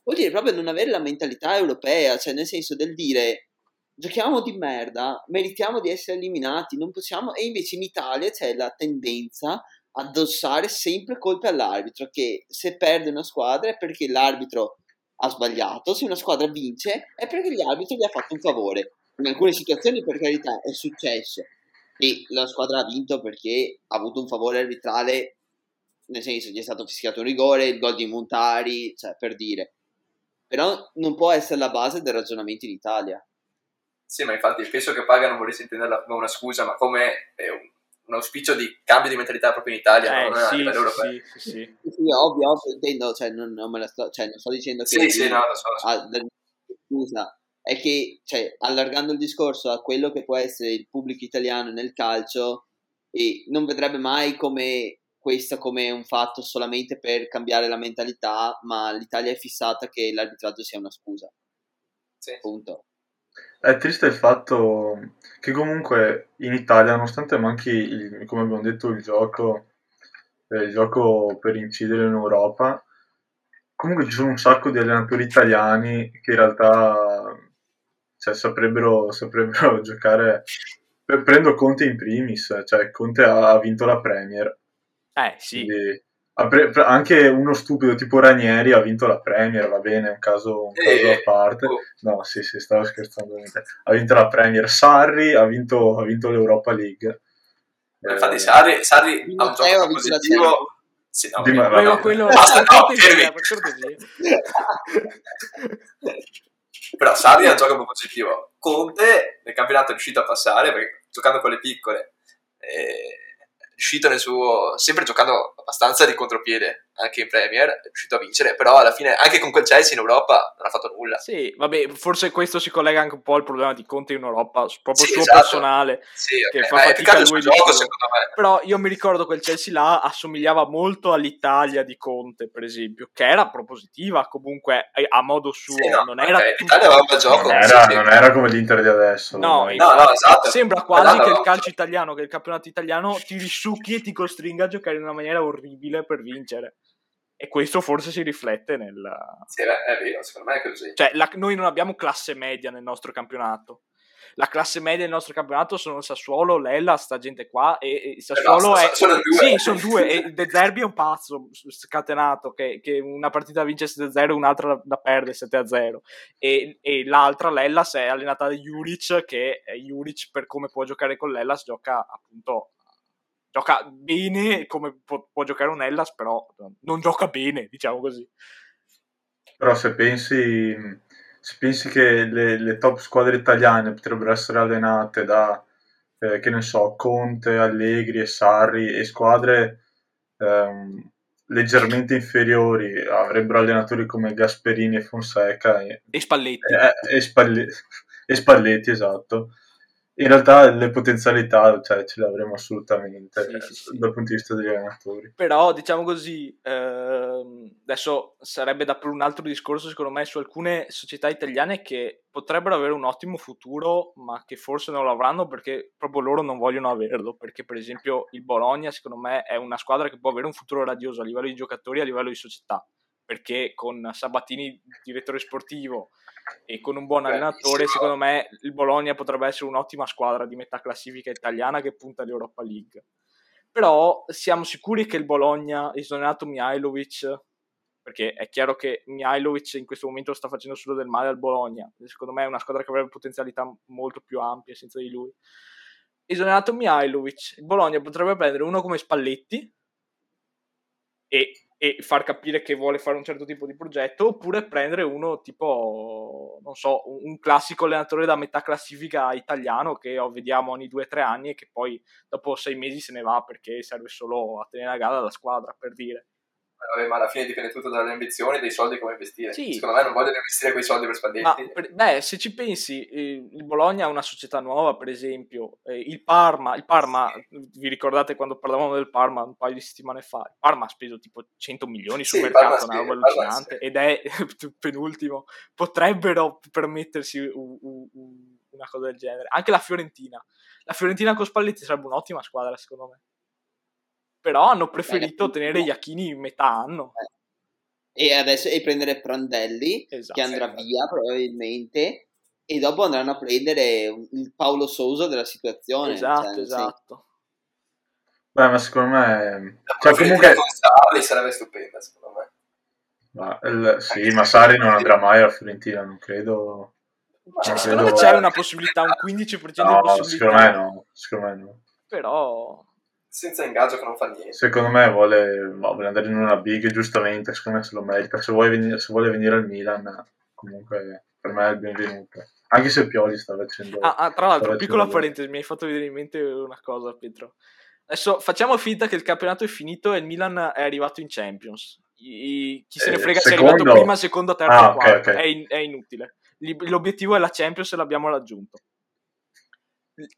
vuol dire proprio non avere la mentalità europea, cioè nel senso del dire giochiamo di merda, meritiamo di essere eliminati, non possiamo, e invece in Italia c'è la tendenza a addossare sempre colpe all'arbitro, che se perde una squadra è perché l'arbitro ha sbagliato, se una squadra vince è perché l'arbitro gli ha fatto un favore. In alcune situazioni, per carità, è successo che la squadra ha vinto perché ha avuto un favore arbitrale, nel senso gli è stato fischiato un rigore, il gol di Montari, cioè per dire. Però non può essere la base del ragionamento in Italia. Sì, ma infatti penso che Paga non volesse intenderla come una scusa, ma come eh, un, un auspicio di cambio di mentalità proprio in Italia, Eh, non a sì, livello europeo. sì, sì, sì. Sì, ovvio, ovvio, intendo, cioè non, non me la sto, cioè, non sto dicendo che... Sì, sì, no, lo so. lo so. Ah, del- scusa, è che cioè, allargando il discorso a quello che può essere il pubblico italiano nel calcio, e non vedrebbe mai come questo come un fatto solamente per cambiare la mentalità, ma l'Italia è fissata che l'arbitraggio sia una scusa. Sì. Punto. È triste il fatto che comunque in Italia, nonostante manchi, il- come abbiamo detto, il gioco, eh, il gioco per incidere in Europa, comunque ci sono un sacco di allenatori italiani che in realtà cioè, saprebbero, saprebbero giocare. Pre- Prendo Conte in primis, cioè Conte ha vinto la Premier. Eh, sì. quindi anche uno stupido tipo Ranieri ha vinto la Premier, va bene, un caso, un caso Eh, a parte. oh, No, sì, sì, stavo scherzando. Ha vinto la Premier. Sarri ha vinto, ha vinto l'Europa League. ma Eh, infatti Sarri, Sarri ha un gioco positivo. Sì, no, Di vabbè, Ma- Prego, vabbè. quello... Basta, no, cortesia. Però Sarri ha un gioco positivo. Conte nel campionato è riuscito a passare perché giocando con le piccole eh, riuscito nel suo sempre giocando abbastanza di contropiede anche in Premier è riuscito a vincere però alla fine anche con quel Chelsea in Europa non ha fatto nulla Sì, vabbè, forse questo si collega anche un po' al problema di Conte in Europa, proprio Sì, suo esatto. personale. sì, Che ok, fa ma fatica che lui il di gioco suo. secondo me Però io mi ricordo quel Chelsea là assomigliava molto all'Italia di Conte, per esempio, che era propositiva comunque eh, a modo suo, Sì, no, non era ok, tutto- l'Italia aveva un bel gioco non, era, sì. non era come l'Inter di adesso. No, no no esatto Sembra quasi Esatto, che il no. calcio italiano, che il campionato italiano ti risucchi e ti costringa a giocare in una maniera orribile per vincere. E questo forse si riflette nel... Sì, è vero secondo me è così Cioè, la- noi non abbiamo classe media nel nostro campionato. La classe media del nostro campionato sono Sassuolo, Lella, sta gente qua e, e Sassuolo basta, è... sono due. Sì, sono due e De Zerbi è un pazzo scatenato che, che una partita vince 7-0 e un'altra la, la perde 7-0 e, e l'altra Lellas è allenata da Juric che è Juric per come può giocare con Lellas gioca appunto gioca bene come può, può giocare un Hellas però non gioca bene diciamo così Però se pensi, se pensi che le, le top squadre italiane potrebbero essere allenate da eh, che ne so, Conte, Allegri e Sarri e squadre ehm, leggermente inferiori avrebbero allenatori come Gasperini e Fonseca e, e Spalletti. E, e, Spalle, e Spalletti, esatto in realtà le potenzialità cioè, ce le avremo assolutamente sì, sì, sì. dal punto di vista degli allenatori. Però diciamo così, ehm, adesso sarebbe da per un altro discorso secondo me su alcune società italiane che potrebbero avere un ottimo futuro ma che forse non lo avranno perché proprio loro non vogliono averlo, perché per esempio il Bologna secondo me è una squadra che può avere un futuro radioso a livello di giocatori e a livello di società, perché con Sabatini direttore sportivo e con un buon Beh, allenatore, secondo me il Bologna potrebbe essere un'ottima squadra di metà classifica italiana che punta all'Europa League. Però siamo sicuri che il Bologna, esonerato Mihailovic, perché è chiaro che Mihailovic in questo momento sta facendo solo del male al Bologna, secondo me è una squadra che avrebbe potenzialità molto più ampie senza di lui. Esonerato Mihailovic, il Bologna potrebbe prendere uno come Spalletti e e far capire che vuole fare un certo tipo di progetto, oppure prendere uno tipo, non so, un classico allenatore da metà classifica italiano che vediamo ogni due o tre anni e che poi dopo sei mesi se ne va perché serve solo a tenere a gara la squadra, per dire. Vabbè, ma alla fine dipende tutto dalle ambizioni e dei soldi come investire. Sì. Secondo me non vogliono investire quei soldi per Spalletti. Ma, beh, se ci pensi, il Bologna è una società nuova, per esempio. Il Parma, il Parma, vi ricordate quando parlavamo del Parma un paio di settimane fa? Il Parma ha speso tipo 100 milioni sul sì, mercato, una roba allucinante, ed è penultimo. Potrebbero permettersi un, un, una cosa del genere. Anche la Fiorentina. La Fiorentina con Spalletti sarebbe un'ottima squadra, secondo me però hanno preferito tenere Iachini in metà anno. Eh. E adesso e prendere Prandelli, esatto, che andrà esatto. via probabilmente, e dopo andranno a prendere il Paolo Sousa della situazione. Esatto, cioè, esatto. Beh, ma secondo me... Cioè, comunque... Sarri sarebbe stupenda, secondo me. Ma, il, sì, ma Sari non andrà mai alla Fiorentina, non credo... Cioè, non secondo credo... me c'è una possibilità, un 15% no, di possibilità. Secondo me no, secondo me no. Però senza ingaggio che non fa niente. Secondo me vuole, vuole andare in una big, giustamente, secondo me se lo merita. Se vuole venire, se vuole venire al Milan, comunque per me è il benvenuto. Anche se Pioli sta facendo... Ah, ah tra l'altro, piccola parentesi, mi hai fatto vedere in mente una cosa, Pietro. Adesso facciamo finta che il campionato è finito e il Milan è arrivato in Champions. I, chi se ne eh, frega eh, se è arrivato prima, secondo, terzo ah, quarto. Okay, okay. È, in, è, inutile. L'obiettivo è la Champions e l'abbiamo raggiunto.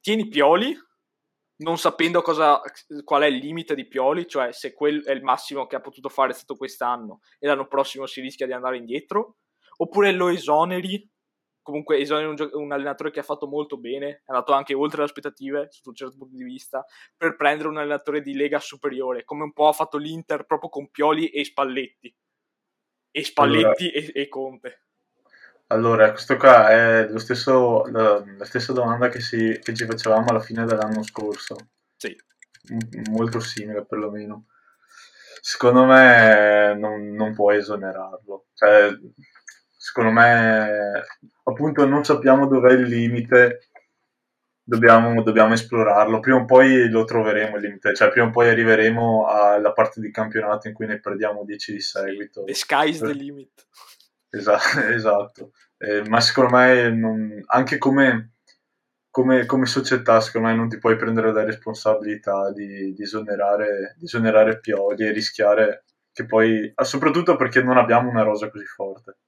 Tieni Pioli, non sapendo cosa, qual è il limite di Pioli, cioè se quel è il massimo che ha potuto fare stato quest'anno e l'anno prossimo si rischia di andare indietro, oppure lo esoneri, comunque esoneri un, gio- un allenatore che ha fatto molto bene, è andato anche oltre le aspettative sotto un certo punto di vista, per prendere un allenatore di lega superiore, come un po' ha fatto l'Inter proprio con Pioli e Spalletti, e Spalletti allora. e, e Conte. Allora, questo qua è lo stesso, la, la stessa domanda che, si, che, ci facevamo alla fine dell'anno scorso. Sì. M- molto simile perlomeno. Secondo me non, non puoi esonerarlo. Cioè, secondo me, appunto, non sappiamo dov'è il limite. Dobbiamo, dobbiamo, esplorarlo. Prima o poi lo troveremo il limite. Cioè, prima o poi arriveremo alla parte di campionato in cui ne perdiamo 10 di seguito. The sky's the limit. Esatto, esatto. Eh, ma secondo me non, anche come, come, come, società, secondo me non ti puoi prendere la responsabilità di, di, esonerare, di esonerare Pioli e rischiare che poi, soprattutto perché non abbiamo una rosa così forte.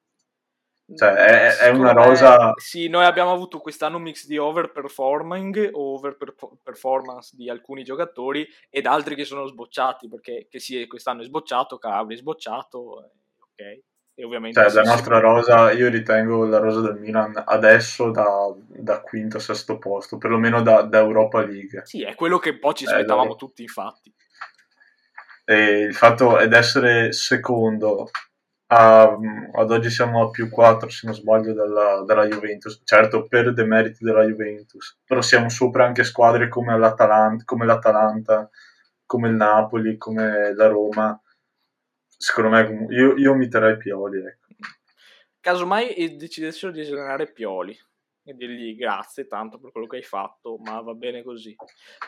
Cioè, è, è una rosa. Sì, noi abbiamo avuto quest'anno un mix di overperforming o overperformance di alcuni giocatori ed altri che sono sbocciati perché che sì, quest'anno è sbocciato, Calabria è sbocciato, ok. E ovviamente cioè, la nostra rosa, io ritengo la rosa del Milan adesso da, da quinto a sesto posto, perlomeno da, da, Europa League. Sì, è quello che poi ci aspettavamo eh, tutti, infatti. E il fatto è essere secondo, a, ad oggi siamo a più 4 se non sbaglio dalla, dalla, Juventus, certo per demeriti della Juventus, però siamo sopra anche squadre come come, l'Atalanta, come il Napoli, come la Roma secondo me io, io omiterei Pioli. Ecco. Casomai decidessero di esonerare Pioli e dirgli grazie tanto per quello che hai fatto, ma va bene così.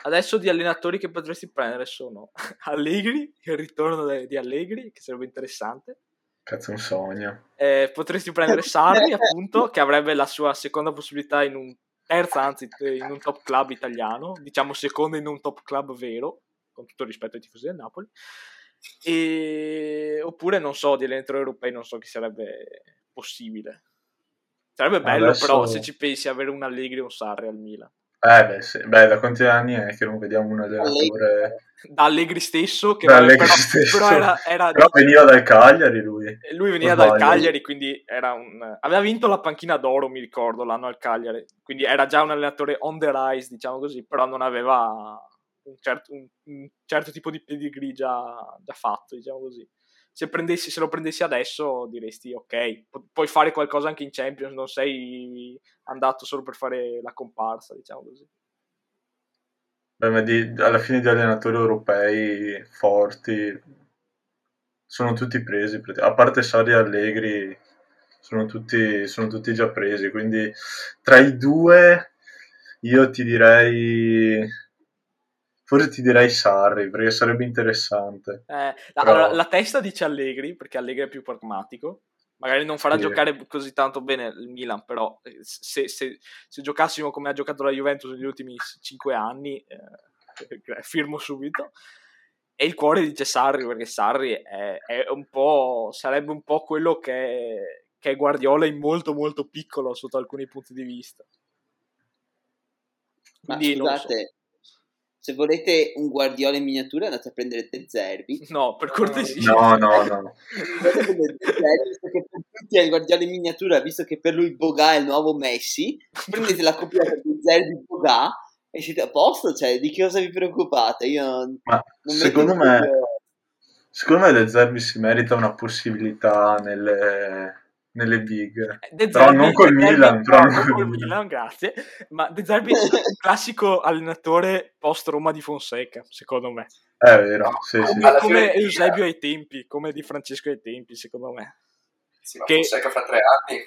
Adesso di allenatori che potresti prendere sono Allegri, il ritorno di Allegri, che sarebbe interessante. Cazzo, un sogno. Eh, potresti prendere Sarri, appunto, che avrebbe la sua seconda possibilità in un terza anzi in un top club italiano, diciamo seconda in un top club vero, con tutto il rispetto ai tifosi del Napoli, e... oppure non so, di allenatore europei non so chi sarebbe possibile. Sarebbe bello Adesso... però se ci pensi avere un Allegri o un Sarri al Milan. Eh beh, sì. beh, da quanti anni è che non vediamo un allenatore... Da Allegri stesso, che da Allegri però, stesso. però, era, era però veniva dal Cagliari lui. Lui veniva dal Cagliari, quindi era un... aveva vinto la panchina d'oro, mi ricordo, l'anno al Cagliari. Quindi era già un allenatore on the rise, diciamo così, però non aveva un certo, un, un certo tipo di pedigree già, già fatto, diciamo così se, prendessi, se lo prendessi adesso diresti ok, pu- puoi fare qualcosa anche in Champions, non sei andato solo per fare la comparsa, diciamo così. Beh, ma di, alla fine gli allenatori europei forti sono tutti presi, a parte Sari e Allegri sono tutti, sono tutti già presi, quindi tra i due io ti direi Forse ti direi Sarri, perché sarebbe interessante. Eh, la, Però... la, la, testa dice Allegri, perché Allegri è più pragmatico. Magari non farà sì. giocare così tanto bene il Milan, però eh, se, se, se, giocassimo come ha giocato la Juventus negli ultimi 5 anni, eh, firmo subito. E il cuore dice Sarri, perché Sarri è, è un po', sarebbe un po' quello che è, che è Guardiola in molto molto piccolo sotto alcuni punti di vista. Quindi, Ma scusate, se volete un Guardiola in miniatura andate a prendere De Zerbi. No, per cortesia. No, no, no. visto che per tutti è il Guardiola in miniatura, visto che per lui Boga è il nuovo Messi, prendete la coppia di Zerbi Boga e siete a posto, cioè di che cosa vi preoccupate? Io Ma non secondo me secondo me De Zerbi si merita una possibilità nelle nelle big. Eh, De però non col Milan, però non col Milan. Milan, grazie. Ma De Zerbi è un classico allenatore post Roma di Fonseca, secondo me. È vero, sì, come, sì. come Eusebio ai tempi, come di Francesco ai tempi, secondo me. Sì, ma che, Fonseca fra tre anni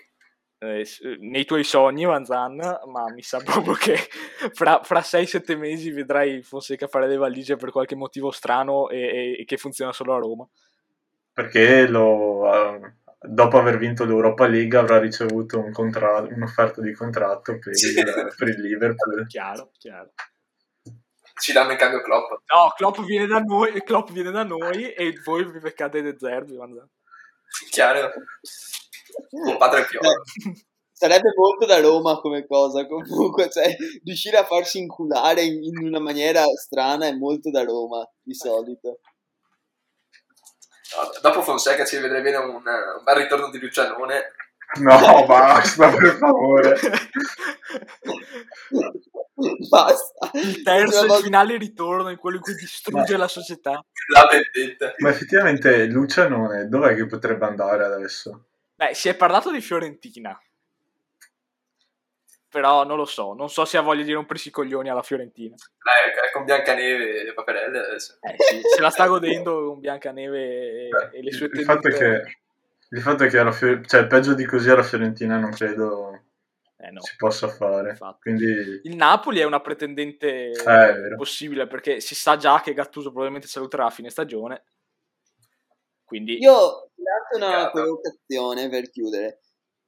eh, nei tuoi sogni, Manzan, ma mi sa proprio che fra, fra 6-7 mesi vedrai Fonseca fare le valigie per qualche motivo strano e, e, e che funziona solo a Roma. Perché lo, uh, dopo aver vinto l'Europa League avrà ricevuto un contratto, un'offerta di contratto per, sì. il, per il Liverpool. Chiaro, chiaro. Ci danno in cambio Klopp. No, Klopp viene da noi, Klopp viene da noi e voi vi beccate De Zerbi. Chiaro. Il padre più. Sarebbe molto da Roma come cosa, comunque, cioè, riuscire a farsi inculare in, in una maniera strana è molto da Roma, di solito. Dopo Fonseca ci vedrei bene un, un bel ritorno di Lucianone. No, basta, per favore. basta. Il terzo e finale ritorno in quello in cui distrugge ma, la società. La vendetta. Ma effettivamente Lucianone dov'è che potrebbe andare adesso? Beh, si è parlato di Fiorentina però non lo so, non so se ha voglia di rompersi i coglioni alla Fiorentina. Eh, con Biancaneve e le paperelle adesso. Eh, sì, se la sta godendo con Biancaneve e, e le sue tenute. Il fatto è che, il fatto è che alla Fior- cioè, peggio di così alla Fiorentina non credo eh no. si possa fare. Quindi... Il Napoli è una pretendente eh, possibile perché si sa già che Gattuso probabilmente saluterà a fine stagione. Quindi... Io lancio una provocazione per chiudere.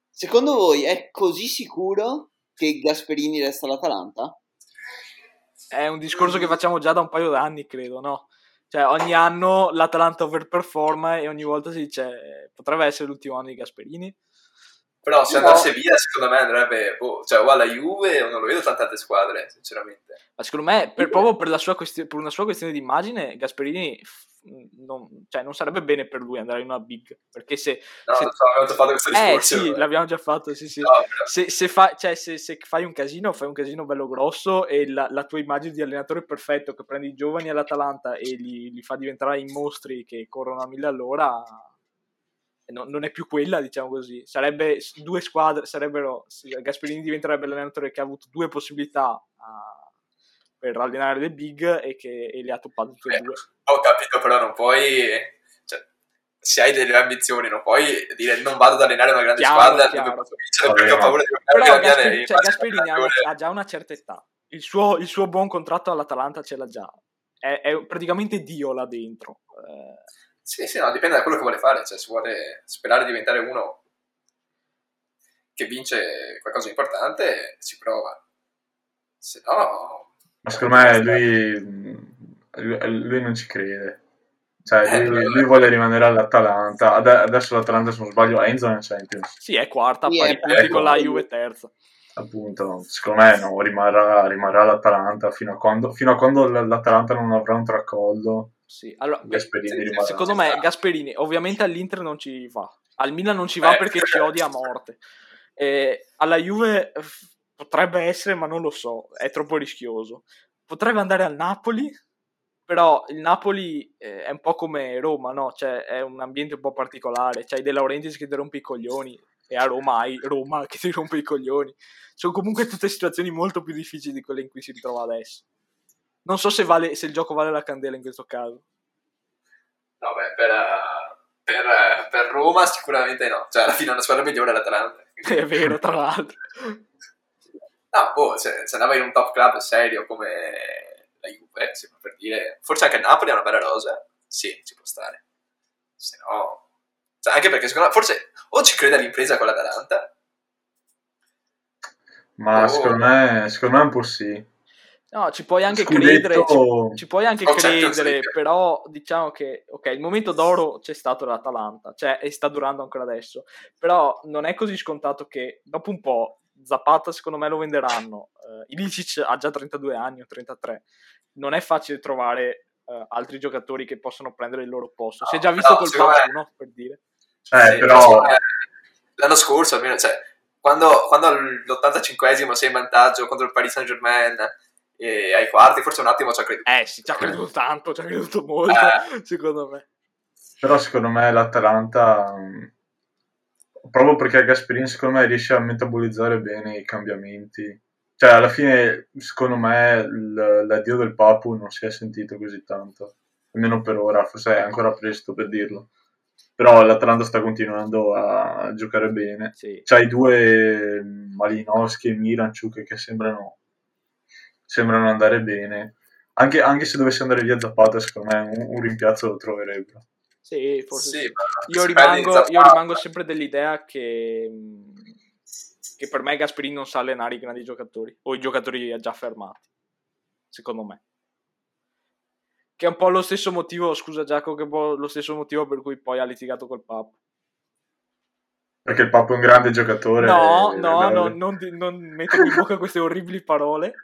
Secondo voi è così sicuro che Gasperini resta all'Atalanta? È un discorso che facciamo già da un paio d'anni, credo, no? Cioè, ogni anno l'Atalanta overperforma e ogni volta si dice potrebbe essere l'ultimo anno di Gasperini. Però se andasse via, secondo me andrebbe boh, cioè, o alla Juve o non lo vedo tante altre squadre, sinceramente. Ma secondo me, per, proprio per, questi- per una sua questione di immagine, Gasperini non, cioè, non, sarebbe bene per lui andare in una big perché se, no, se... No, abbiamo già fatto questo eh, discorso eh sì l'abbiamo già fatto sì, sì. No, se, se, fa, cioè, se, se, fai un casino fai un casino bello grosso e la, la, tua immagine di allenatore perfetto che prendi i giovani all'Atalanta e li, li fa diventare in mostri che corrono a mille all'ora no, non è più quella diciamo così sarebbe due squadre sarebbero Gasperini diventerebbe l'allenatore che ha avuto due possibilità a per allenare le big e che e le ha toppate tutte e due. Ho capito, però non puoi. Cioè, se hai delle ambizioni, non puoi dire non vado ad allenare una grande chiaro, squadra chiaro. dove posso vincere perché ho paura di giocare Però Gasperini, cioè, Gasperini ha, ha, già una certa età. Il suo, il suo, buon contratto all'Atalanta ce l'ha già. È, è praticamente Dio là dentro. Eh... Sì, sì, no, dipende da quello che vuole fare. Cioè, se vuole sperare di diventare uno che vince qualcosa di importante, si prova Se no... Ma secondo me lui, lui non ci crede. Cioè, lui, lui, vuole rimanere all'Atalanta. Adesso l'Atalanta, se non sbaglio, è in zona Champions. Sì, è quarta, pari punti con la Juve terza. Appunto, secondo me no, rimarrà, rimarrà l'Atalanta fino a, quando, fino a quando l'Atalanta non avrà un tracollo. Sì, allora, Gasperini sì, secondo me Gasperini ovviamente all'Inter non ci va, al Milan non ci va eh, perché ci odia a morte. Eh, alla Juve potrebbe essere, ma non lo so, è troppo rischioso. Potrebbe andare al Napoli, però il Napoli eh, è un po' come Roma, no? Cioè, è un ambiente un po' particolare. C'hai De Laurentiis che ti rompe i coglioni e a Roma hai Roma che ti rompe i coglioni. Sono comunque tutte situazioni molto più difficili di quelle in cui si ritrova adesso. Non so se, vale, se il gioco vale la candela in questo caso. No, beh, per, per, per Roma sicuramente no. Cioè, alla fine è una squadra migliore l'Atalanta. È vero, tra l'altro. No, boh, se, se andava in un top club serio come la Juve, per dire, forse anche Napoli ha una bella rosa, sì, ci può stare. Se no, cioè, anche perché secondo me, forse o ci crede all'impresa con l'Atalanta, ma o... secondo, me, secondo me un po' sì. No, ci puoi anche Scudetto... credere, ci, ci, puoi anche oh, credere, certo, però diciamo che, ok, il momento d'oro c'è stato l'Atalanta, cioè, e sta durando ancora adesso, però non è così scontato che dopo un po' Zapata secondo me lo venderanno, uh, Ilicic ha già 32 anni o 33, non è facile trovare uh, altri giocatori che possono prendere il loro posto, no, si è già visto col Papu, no? Per dire. Eh, sì, però... L'anno scorso almeno, cioè, quando, quando all'85esimo sei in vantaggio contro il Paris Saint Germain e ai quarti, forse un attimo ci ha creduto. Eh sì, ci ha creduto tanto, ci ha creduto molto, eh. secondo me. Però secondo me l'Atalanta proprio perché Gasperini secondo me riesce a metabolizzare bene i cambiamenti. Cioè, alla fine, secondo me, l'addio del Papu non si è sentito così tanto, almeno per ora, forse è ancora presto per dirlo. Però l'Atalanta sta continuando a giocare bene. Sì. C'hai due Malinowski e Miranchuk che sembrano, sembrano andare bene. Anche, anche, se dovesse andare via Zapata, secondo me un, un rimpiazzo lo troverebbero. Sì, forse sì. sì. Io, rimango, io, rimango, sempre dell'idea che, che per me Gasperini non sa allenare i grandi giocatori o i giocatori già fermati, secondo me. Che è un po' lo stesso motivo, scusa Giacomo, che è un po' lo stesso motivo per cui poi ha litigato col Papo. Perché il Papo è un grande giocatore. No, no, no, non, non metto in bocca queste orribili parole.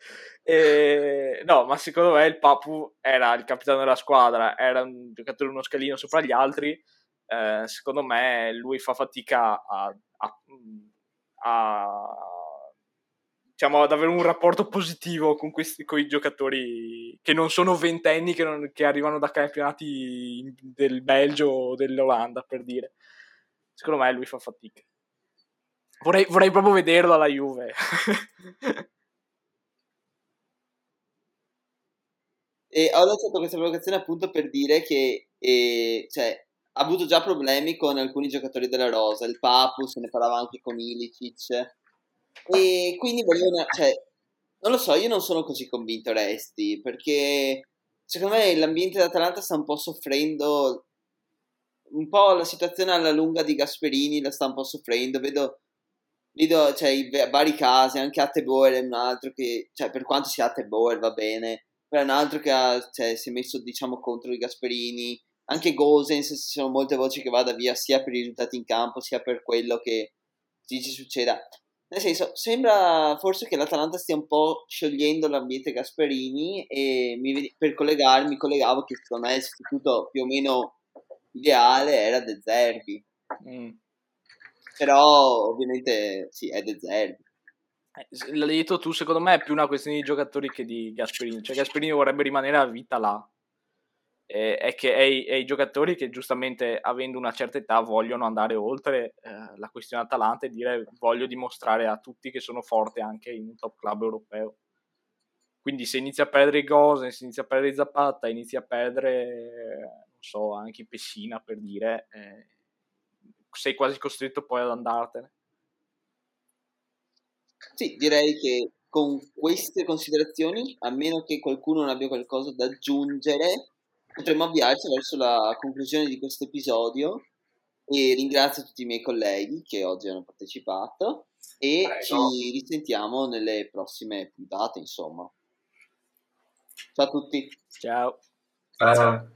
E, no, ma secondo me il Papu era il capitano della squadra, era un giocatore uno scalino sopra gli altri. Eh, secondo me lui fa fatica a, a, a diciamo, ad avere un rapporto positivo con, questi, con i giocatori che non sono ventenni, che, non, che arrivano da campionati del Belgio o dell'Olanda, per dire. Secondo me lui fa fatica. Vorrei, vorrei proprio vederlo alla Juve. E ho lanciato questa provocazione appunto per dire che eh, cioè, ha avuto già problemi con alcuni giocatori della Rosa, il Papu, se ne parlava anche con Ilicic. E quindi voglio una, cioè, non lo so, io non sono così convinto, Resti, perché secondo me l'ambiente d'Atalanta sta un po' soffrendo, un po' la situazione alla lunga di Gasperini la sta un po' soffrendo, vedo, vedo cioè, i vari casi, anche Atteboer è un altro che, cioè, per quanto sia Atteboer va bene, però è un altro che ha, cioè, si è messo diciamo contro i Gasperini. Anche Gosens ci sono molte voci che vada via sia per i risultati in campo sia per quello che ci succeda. Nel senso sembra forse che l'Atalanta stia un po' sciogliendo l'ambiente Gasperini e mi, per collegarmi collegavo che secondo me il sostituto più o meno ideale era De Zerbi mm. però ovviamente sì è De Zerbi eh, l'hai detto tu, secondo me è più una questione di giocatori che di Gasperini. Cioè, Gasperini vorrebbe rimanere a vita là. E, è che è, è, i giocatori che giustamente avendo una certa età vogliono andare oltre eh, la questione Atalanta e dire voglio dimostrare a tutti che sono forte anche in un top club europeo. Quindi se inizia a perdere i Gosen, se inizia a perdere Zapata, inizia a perdere, so, anche Pessina per dire, eh, sei quasi costretto poi ad andartene. Sì, direi che con queste considerazioni, a meno che qualcuno non abbia qualcosa da aggiungere, potremmo avviarci verso la conclusione di questo episodio. E ringrazio tutti i miei colleghi che oggi hanno partecipato e Prego. ci risentiamo nelle prossime puntate, insomma. Ciao a tutti. Ciao. Eh,